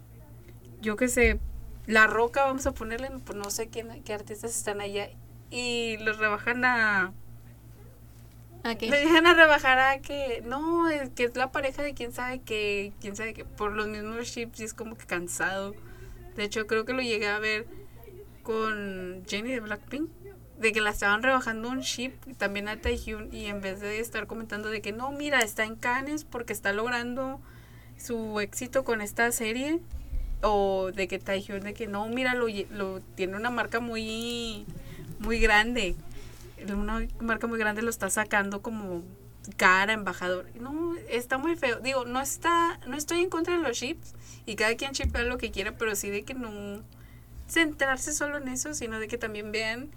yo qué sé, La Roca, vamos a ponerle, pues no sé quién, qué artistas están allá y los rebajan a ¿A qué? le dejan a rebajar a que no, es que es la pareja de quién sabe que, quién sabe que por los mismos chips y es como que cansado. De hecho, creo que lo llegué a ver con Jenny de Blackpink, de que la estaban rebajando un chip también a Taehyun y en vez de estar comentando de que no, mira, está en Cannes porque está logrando su éxito con esta serie o de que Taehyun de que no, mira, lo, lo tiene una marca muy muy grande una marca muy grande lo está sacando como cara, embajador. No, está muy feo. Digo, no está, no estoy en contra de los chips y cada quien chipea lo que quiera, pero sí de que no, centrarse solo en eso, sino de que también vean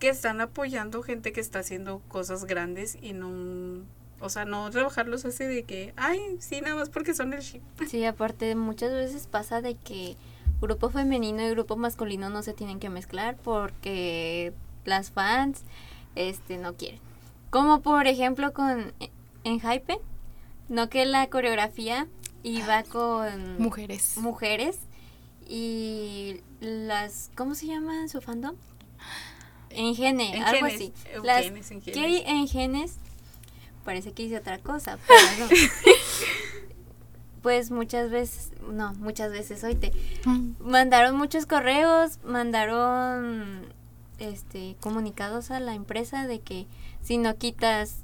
que están apoyando gente que está haciendo cosas grandes y no, o sea, no rebajarlos así de que, ay, sí, nada más porque son el ship. Sí, aparte muchas veces pasa de que grupo femenino y grupo masculino no se tienen que mezclar porque las fans este no quieren. Como por ejemplo con en Hype, no que la coreografía iba con Mujeres. mujeres y las ¿cómo se llama su fandom? Engene, algo Engenes, así. Las Engenes. Key Engenes parece que hice otra cosa, pero no. pues muchas veces, no, muchas veces, oíte, Mm. mandaron muchos correos, mandaron este comunicados a la empresa de que si no quitas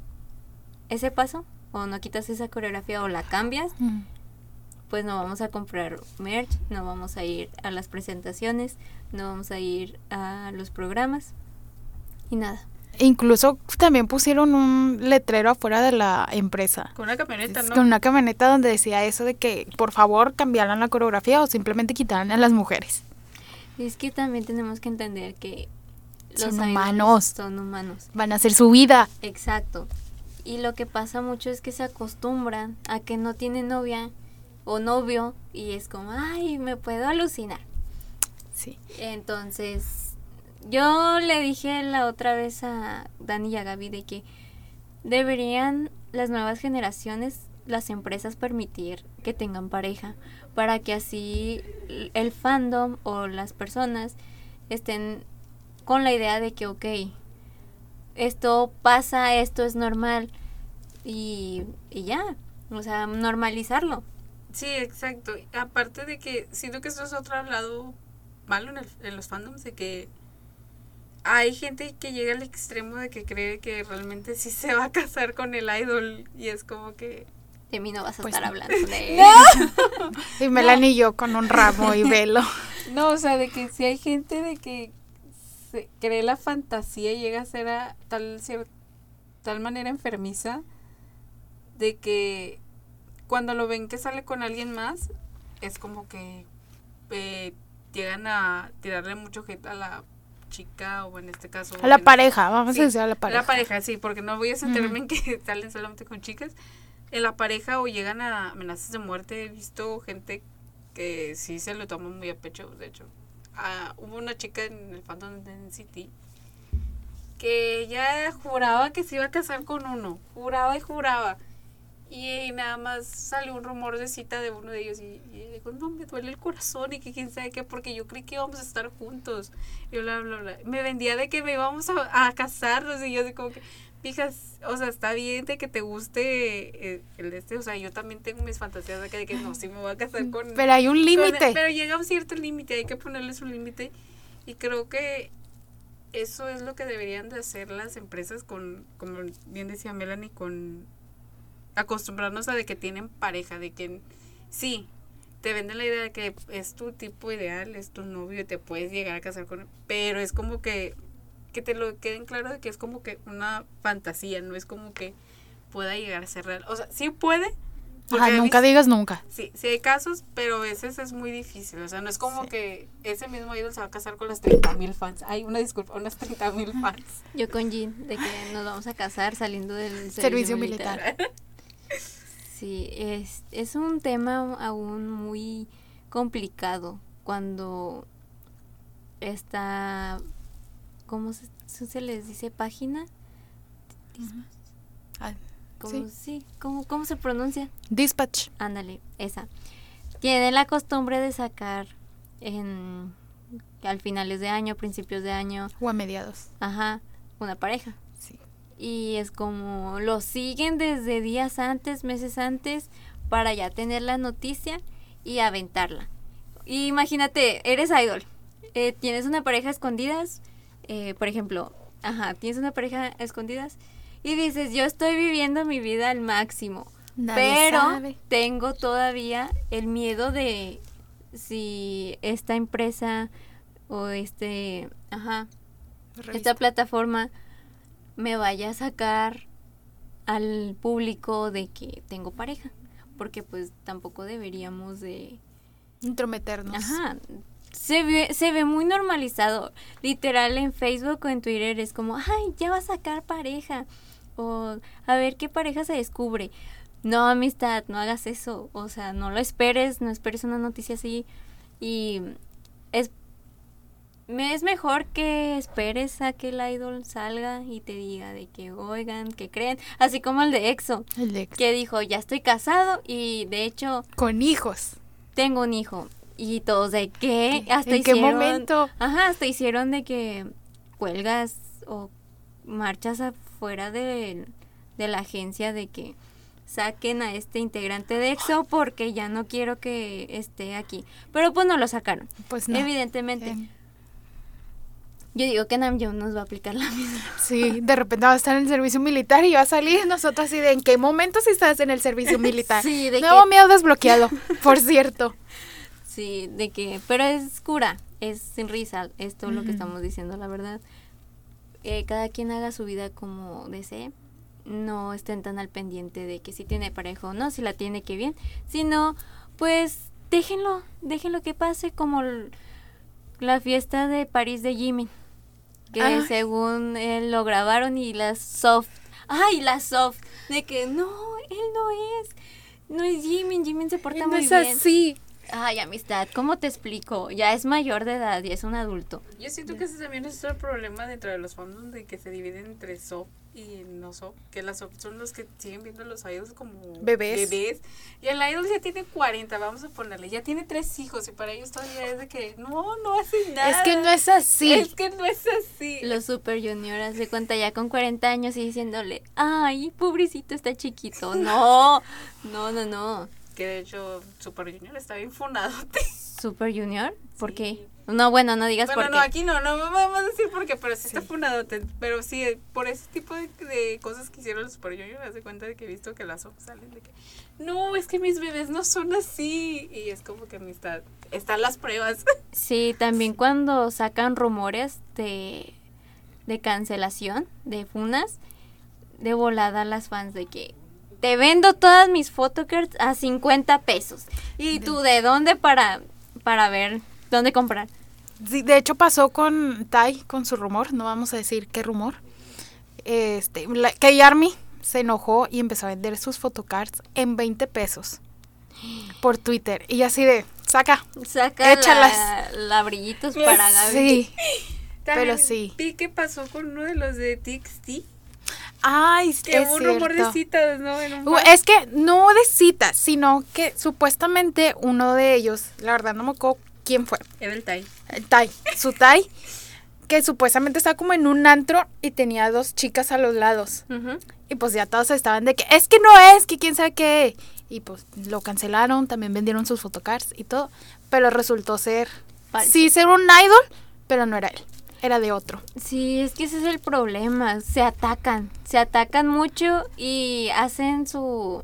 ese paso o no quitas esa coreografía o la cambias, Mm. pues no vamos a comprar merch, no vamos a ir a las presentaciones, no vamos a ir a los programas y nada. Incluso también pusieron un letrero afuera de la empresa. Con una camioneta, ¿no? Con una camioneta donde decía eso de que por favor cambiaran la coreografía o simplemente quitaran a las mujeres. Y es que también tenemos que entender que Son idols humanos. Son humanos. Van a hacer su vida. Exacto. Y lo que pasa mucho es que se acostumbran a que no tienen novia o novio y es como, ay, me puedo alucinar. Sí. Entonces, yo le dije la otra vez a Dani y a Gaby de que deberían las nuevas generaciones, las empresas permitir que tengan pareja para que así el fandom o las personas estén con la idea de que, ok, esto pasa, esto es normal y, y ya, o sea, normalizarlo. Sí, exacto. Aparte de que siento que esto es otro lado malo en, el- en los fandoms, de que hay gente que llega al extremo de que cree que realmente sí se va a casar con el idol y es como que... De mí no vas a Pues estar no. hablando de Y Melanie y yo con un ramo y velo. No, o sea, de que si hay gente de que se cree la fantasía y llega a ser a tal, tal manera enfermiza de que cuando lo ven que sale con alguien más, es como que eh, llegan a tirarle mucho hate a la chica o en este caso... A la en- pareja, vamos Sí, a decir a la pareja. La pareja, sí, porque no voy a centrarme en que salen solamente con chicas. En la pareja o llegan a amenazas de muerte. He visto gente que sí se lo toma muy a pecho, de hecho. Ah, hubo una chica en el fandom de NCT que ella juraba que se iba a casar con uno. Juraba y juraba. Y nada más salió un rumor de cita de uno de ellos y, y dijo, no, me duele el corazón y que quién sabe qué, porque yo creí que íbamos a estar juntos. Y bla, bla, bla. Me vendía de que me íbamos a, a casarnos y yo así como que, fijas, o sea, está bien de que te guste eh, el de este, o sea, yo también tengo mis fantasías de que, de que no, sí me voy a casar con... Pero hay un límite. Pero llega un cierto límite, hay que ponerles un límite y creo que eso es lo que deberían de hacer las empresas con, como bien decía Melanie, con acostumbrarnos a de que tienen pareja, de que sí, te venden la idea de que es tu tipo ideal, es tu novio, te puedes llegar a casar con él, pero es como que, que te lo queden claro de que es como que una fantasía, no es como que pueda llegar a ser real. O sea, sí puede. Ajá, nunca visto- digas nunca. Sí, sí hay casos, pero a veces es muy difícil. O sea, no es como que ese mismo idol se va a casar con las 30 mil fans. Hay una disculpa, unas 30 mil fans. Yo con Jean, de que nos vamos a casar saliendo del servicio, Servicio militar. militar. Sí, es, es un tema aún muy complicado cuando está, ¿cómo se, se les dice? ¿Página? ¿Cómo, Sí. sí, ¿cómo, ¿Cómo se pronuncia? Dispatch. Ándale, esa. Tiene la costumbre de sacar en al finales de año, principios de año, O a mediados. ajá, una pareja. Y es como lo siguen desde días antes, meses antes, para ya tener la noticia y aventarla. Y imagínate, eres idol, eh, tienes una pareja escondidas, eh, por ejemplo, ajá, tienes una pareja escondidas y dices, yo estoy viviendo mi vida al máximo, Nadie pero sabe. tengo todavía el miedo de si esta empresa o este, ajá, esta plataforma me vaya a sacar al público de que tengo pareja. Porque pues tampoco deberíamos de... Intrometernos. Ajá. se ve, se ve muy normalizado. Literal en Facebook o en Twitter es como, ay, ya va a sacar pareja. O a ver qué pareja se descubre. No, amistad, no hagas eso. O sea, no lo esperes, no esperes una noticia así. Y es, me- es mejor que esperes a que el idol salga y te diga de que oigan, que creen. Así como el de EXO, El ex. que dijo, ya estoy casado y de hecho Con hijos. tengo un hijo. Y todos de qué, ¿En hasta qué hicieron, momento? Ajá, hasta hicieron de que huelgas o marchas afuera de, de la agencia de que saquen a este integrante de EXO porque ya no quiero que esté aquí. Pero pues no lo sacaron. Pues no. Evidentemente. Eh, Yo digo que Namjoon nos va a aplicar la misma. Sí, de repente va a estar en el servicio militar y va a salir nosotros así de en qué momento si estás en el servicio militar. Sí, de Nuevo que- miedo desbloqueado, por cierto. Sí, de que, pero es cura, es sin risa, esto lo que estamos diciendo, la verdad. Eh, cada quien haga su vida como desee, no estén tan al pendiente de que si tiene pareja o no, si la tiene que bien, sino pues déjenlo, déjenlo que pase como la fiesta de París de Jimin, que Ay. según él lo grabaron y las soft, ay, la soft, de que no, él no es, no es Jimin, Jimin se porta No muy es bien. así. Ay, amistad, ¿cómo te explico? Ya es mayor de edad y es un adulto. Yo siento que ese también es otro problema dentro de los fandoms de que se dividen entre SOP y no SOP. Que las son los que siguen viendo a los idols como Bebés. Y el idol ya tiene 40, vamos a ponerle. Ya tiene tres hijos y para ellos todavía es de que no, no hace nada. Es que no es así. Es que no es así. Los super juniors de cuenta ya con 40 años y diciéndole, ay, pobrecito, está chiquito. No, no, no, no. Que de hecho Super Junior está bien funado. Super junior, ¿por Sí. qué? No, bueno, no digas Bueno, por no, qué. aquí no, no vamos a decir por qué, pero sí, está funado. Pero sí, por ese tipo de, de cosas que hicieron los Super Junior, me hace cuenta de que he visto que las OPs salen de que no, es que mis bebés no son así. Y es como que amistad. Están las pruebas. Sí, también cuando sacan rumores de, de cancelación, de funas, de volada las fans de que te vendo todas mis photocards a 50 pesos. ¿Y tú de dónde para, para ver dónde comprar? Sí, de hecho pasó con Tai, con su rumor, no vamos a decir qué rumor. Este, la, que Army se enojó y empezó a vender sus photocards en 20 pesos por Twitter. Y así de, saca. Saca Échalas. la, la brillitos para Gaby. Sí. Pero sí. Vi que pasó con uno de los de TXT. Ay, Que es hubo un rumor de cierto. citas, ¿no? En un bar. Es que no de citas, sino que supuestamente uno de ellos, la verdad no me acuerdo quién fue, el Tai. su Tai, que supuestamente estaba como en un antro y tenía dos chicas a los lados. Y pues ya todos estaban de que es que no es, que quién sabe qué. Y pues lo cancelaron, también vendieron sus photocards y todo. Pero resultó ser, Falso. sí, ser un idol, pero no era él, era de otro. Sí, es que ese es el problema. Se atacan, se atacan mucho y hacen su,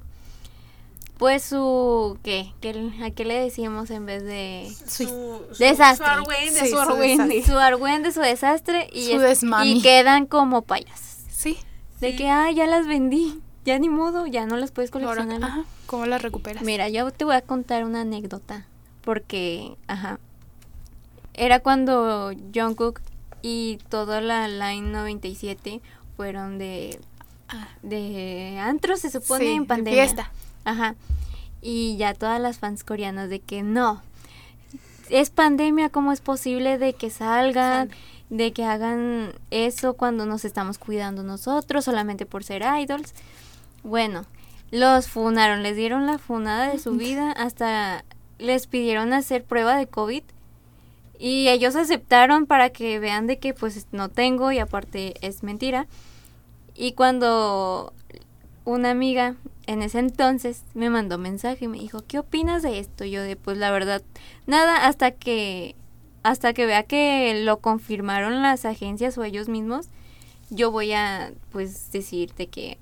pues su, ¿qué? ¿Qué- ¿A qué le decíamos en vez de. Su, su- Desastre. Su argüende, Sí, su su argüende. desastre. su argüende, su desastre y, Su es- y quedan como payas. Sí. De Sí. que, ah, ya las vendí, ya ni modo, ya no las puedes Ahora, coleccionar. ajá, ¿Cómo la recuperas? Mira, yo te voy a contar una anécdota. Porque, ajá. Era cuando Jungkook y toda la Line 97 fueron de. Ah. de antro, se supone, Sí, en de pandemia. fiesta. Ajá. Y ya todas las fans coreanas de que no. Es pandemia, ¿cómo es posible de que salgan? De que hagan eso cuando nos estamos cuidando nosotros solamente por ser idols. Bueno, los funaron, les dieron la funada de su vida, hasta les pidieron hacer prueba de COVID y ellos aceptaron para que vean de que pues no tengo y aparte es mentira. Y cuando una amiga en ese entonces me mandó mensaje y me dijo, ¿qué opinas de esto? Yo de pues la verdad, nada, hasta que hasta que vea que lo confirmaron las agencias o ellos mismos, yo voy a pues decirte que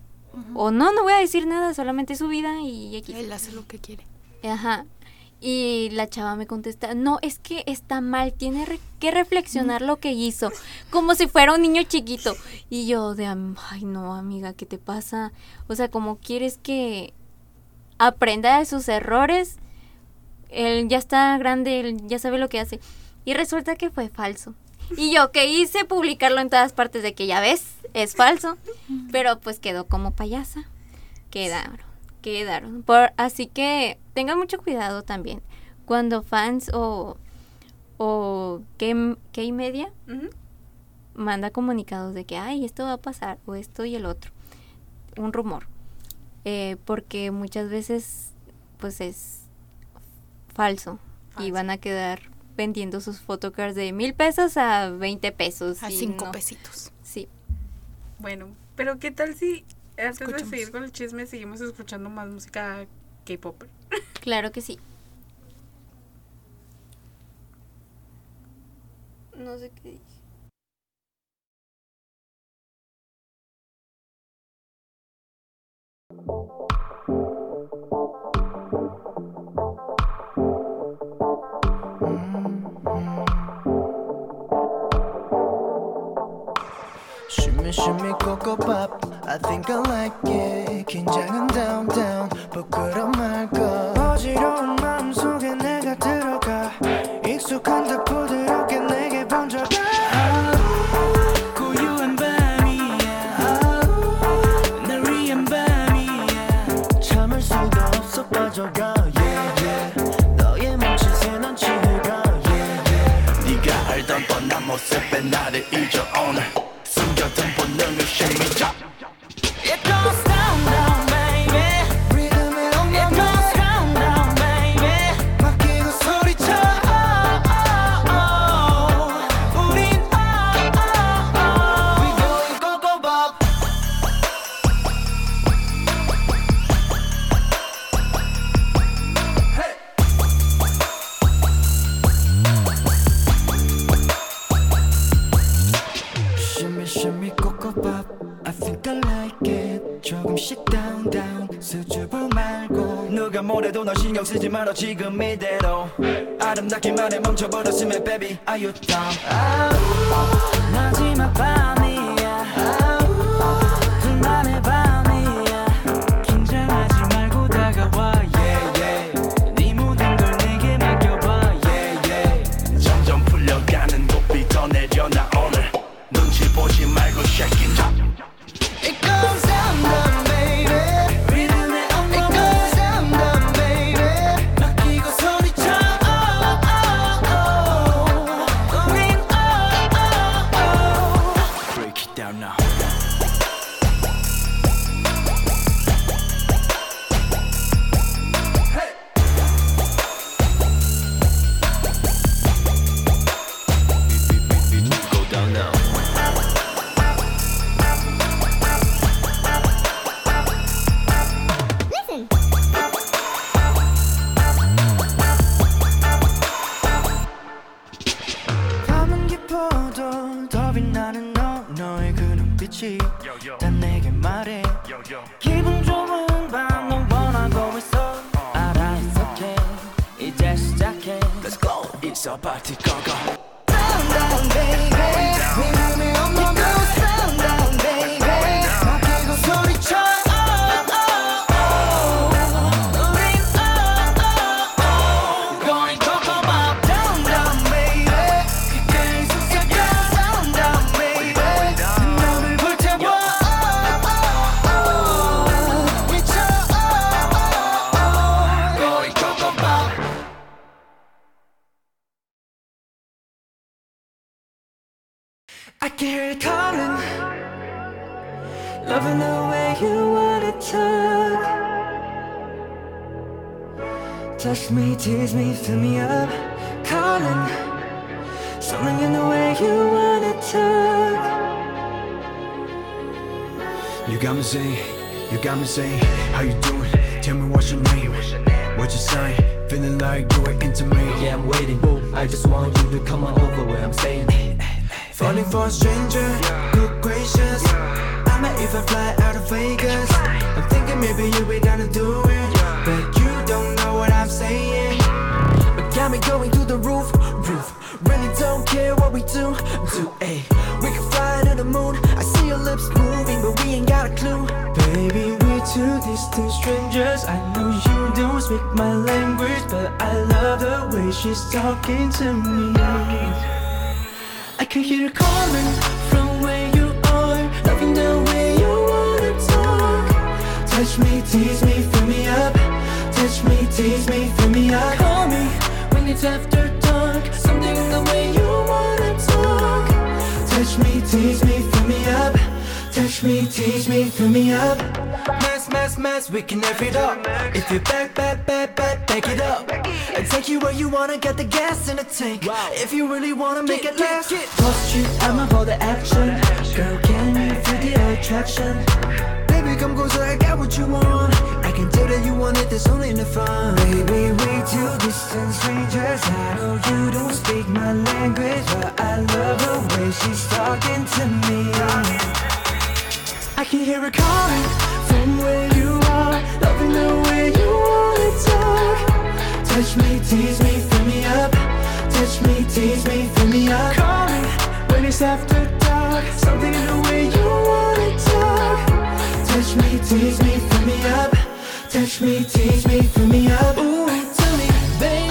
o no, no voy a decir nada, solamente su vida y X. Él hace lo que quiere. Ajá. Y la chava me contesta, no, es que está mal, tiene que reflexionar lo que hizo, como si fuera un niño chiquito. Y yo de, ay no, amiga, ¿qué te pasa? O sea, como quieres que aprenda de sus errores, él ya está grande, él ya sabe lo que hace. Y resulta que fue falso. Y yo que hice publicarlo en todas partes de que ya ves, es falso, pero pues quedó como payasa. Quedaron, quedaron. Por, así que tengan mucho cuidado también cuando fans o, o game, game media manda comunicados de que, ay, esto va a pasar o esto y el otro. Un rumor. Eh, porque muchas veces pues es falso, y van a quedar vendiendo sus photocards de mil pesos a 20 pesos. A cinco pesitos. Sí. Bueno, pero ¿qué tal si antes de seguir con el chisme seguimos escuchando más música K-Popper. Claro que sí. No sé qué dije. Shimmy, shimmy, coco pop. I think I like it. down, down. 지금 이대로. 아름답기만 해 멈춰버렸으면 baby are you down about to go say, how you doing? Tell me what's your name, what you sign? Feeling like you're into me. Yeah, I'm waiting. I just want you to come on over where I'm staying. Falling for a stranger, good gracious. I might even fly she's talking to me. I can hear her calling from where you are, loving the way you wanna talk. Touch me, tease me, fill me up. Touch me, tease me, fill me up. Call me when it's after dark. Something the way you wanna talk. Touch me, tease me, me, tease me, fill me up. Mess, mess, mess, we can F it up. If you back, back, back, back, back it up. And take you where you wanna get the gas in the tank. If you really wanna make it last. Post you, I'm about the action. Girl, can you feel the attraction? Baby, come closer, I got what you want. I can tell that you want it, there's only in the fun. Baby, we two distant strangers. I know you don't speak my language, but I love the way she's talking to me. I can hear it calling from where you are, loving the way you wanna talk. Touch me, tease me, fill me up. Touch me, tease me, fill me up. Call me when it's after dark. Something in the way you wanna talk. Touch me, tease me, fill me up. Touch me, tease me, fill me up. Ooh, tell me, babe,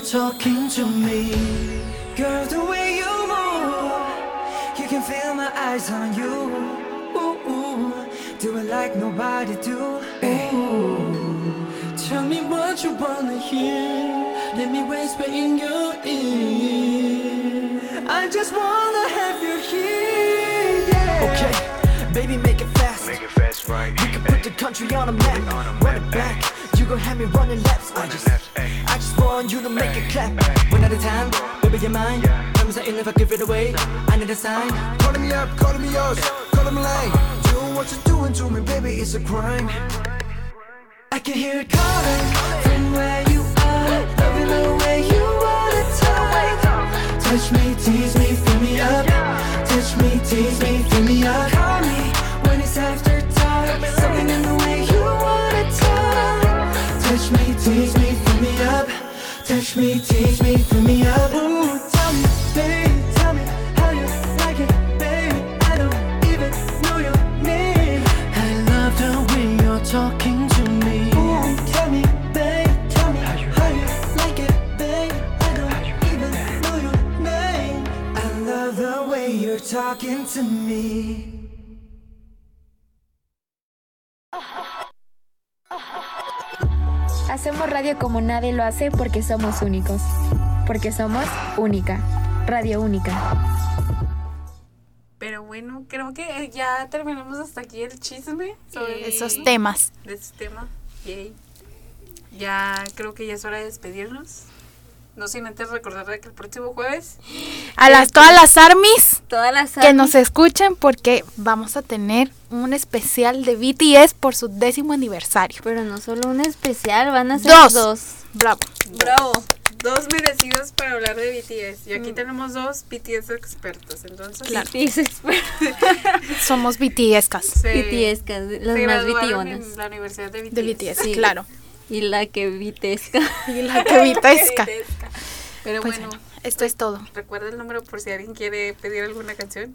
you're talking to me. Girl, the way you move, you can feel my eyes on you. Ooh, ooh, do it like nobody do. Ooh, tell me what you wanna hear. Let me whisper in your ear. I just wanna have you here. Yeah. Okay, baby, make it. Make it fast, right? We can put the country on a map. Run it back. You gon' have me running laps. I just, I just want you to make it clap. One at a time, baby, you're mine. Promise I if I give it away. I need a sign. Calling me up, calling me yours, calling me late. Doing what you're doing to me, baby, it's a crime. I can hear it calling from where you are, loving the way you wanna talk. Touch me, tease me, fill me up. Touch me, tease me, fill me up. Call me when it's after dark. Something in the way you wanna talk. Touch me, tease me, fill me up. Touch me, tease me, fill me up. Ooh, tell me, babe, tell me how you like it, babe. I don't even know your name. I love the way you're talking to me. Ooh, tell me, babe, tell me how you like it, babe. I don't even know your name. I love the way you're talking to me. Hacemos radio como nadie lo hace porque somos únicos. Porque somos única. Radio única. Pero bueno, creo que ya terminamos hasta aquí el chisme sobre Esos temas. de ese tema. Yay. Ya creo que ya es hora de despedirnos. No sin antes recordar que el próximo jueves A las todas las armies Todas las que nos escuchen porque vamos a tener un especial de BTS por su décimo aniversario. Pero no solo un especial, van a ser Dos. dos. Bravo. Bravo. Dos merecidos para hablar de BTS. Y aquí tenemos dos BTS expertos. Entonces, BTS expertos. Somos BTScas. BTScas, las se más BTonas. en la Universidad de BTS. De BTS, Sí. claro. Y la que BTSca. Y la que BTSca. Pero Pues bueno, bueno, esto es todo. recuerda el número por si alguien quiere pedir alguna canción.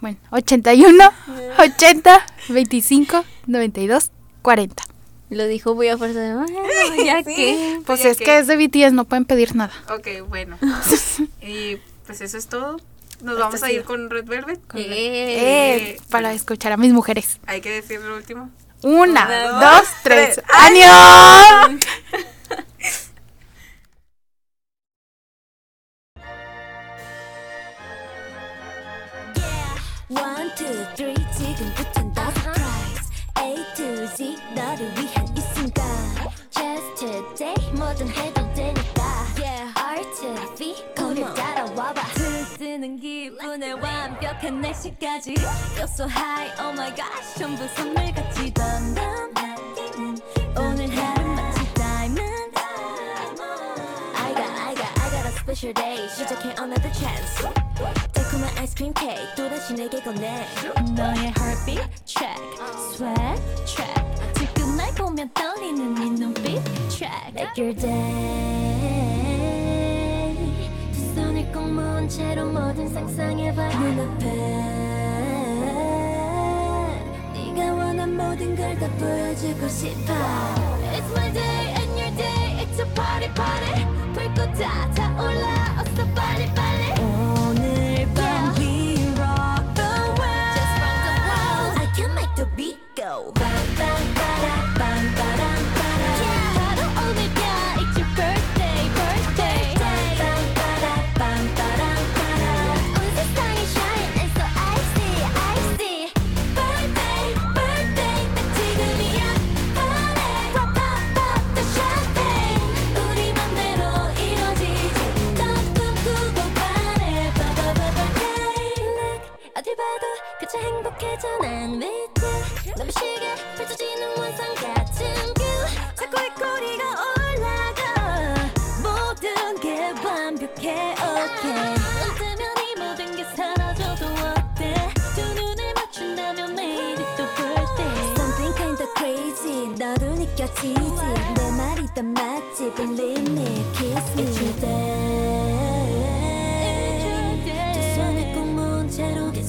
Bueno, 81, 80, 25, 92, 40. Lo dijo muy a fuerza de. "Bueno, ya que. Pues ya es que es de BTS, no pueden pedir nada. Ok, bueno. y pues eso es todo. Nos vamos a ir con Red Velvet. Eh, Eh, para escuchar a mis mujeres. Hay que decir lo último. Una, Una, dos, dos, tres. tres. One, two, three, 지금부턴 다 surprise A to Z 너를 위한 이 순간 Just today 뭐든 해도 되니까 yeah. R to V 우릴 따라와봐 들뜨는 기분에 완벽한 날씨까지 Feel so high, oh my gosh 전부 선물같이 덤덤 오늘 하루 마치 diamond I got, I got, I got a special day 시작해 another chance 달콤한 아이스크림 케이크 또다시 내게 건네 너의 heartbeat check swag track. 지금 날 보면 떨리는 네 눈빛 track. Make your day. 두 손을 꼭 모은 채로 뭐든 상상해봐 눈앞에. 네가 원한 모든 걸 다 보여주고 싶어. It's my day and your day. It's a party party. 불꽃 다 타올라 어서 빨리 빨리 난 with you 너무시게 펼쳐지는 원상 같은 뷰. 자꾸의 꼬리가 올라가. 모든 게 완벽해 okay 눈 뜨면 이 모든 게 사라져도 어때? 두 눈을 맞춘다면 내일이 또 birthday Something 너도 느껴지지. 내 말이 더 맞지 Believe me kiss me. It's your day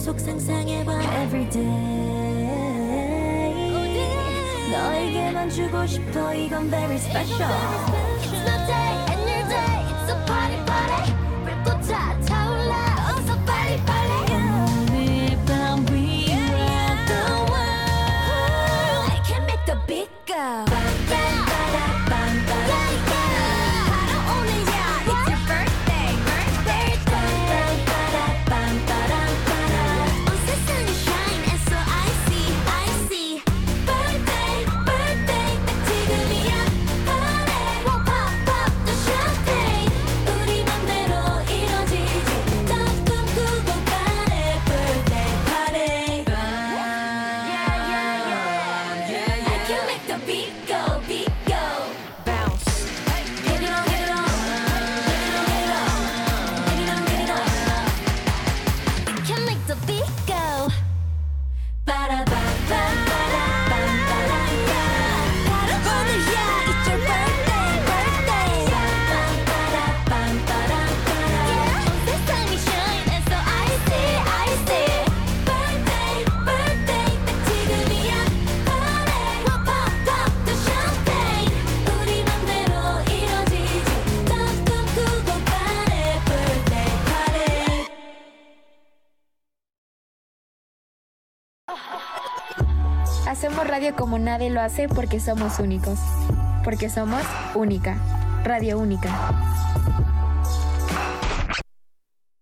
계속 상상해봐 Every day 너에게만 주고 싶어 이건 very special It's my day and your day It's a party party 불꽃 다 타올 como nadie lo hace porque somos únicos. Porque somos única. Radio única.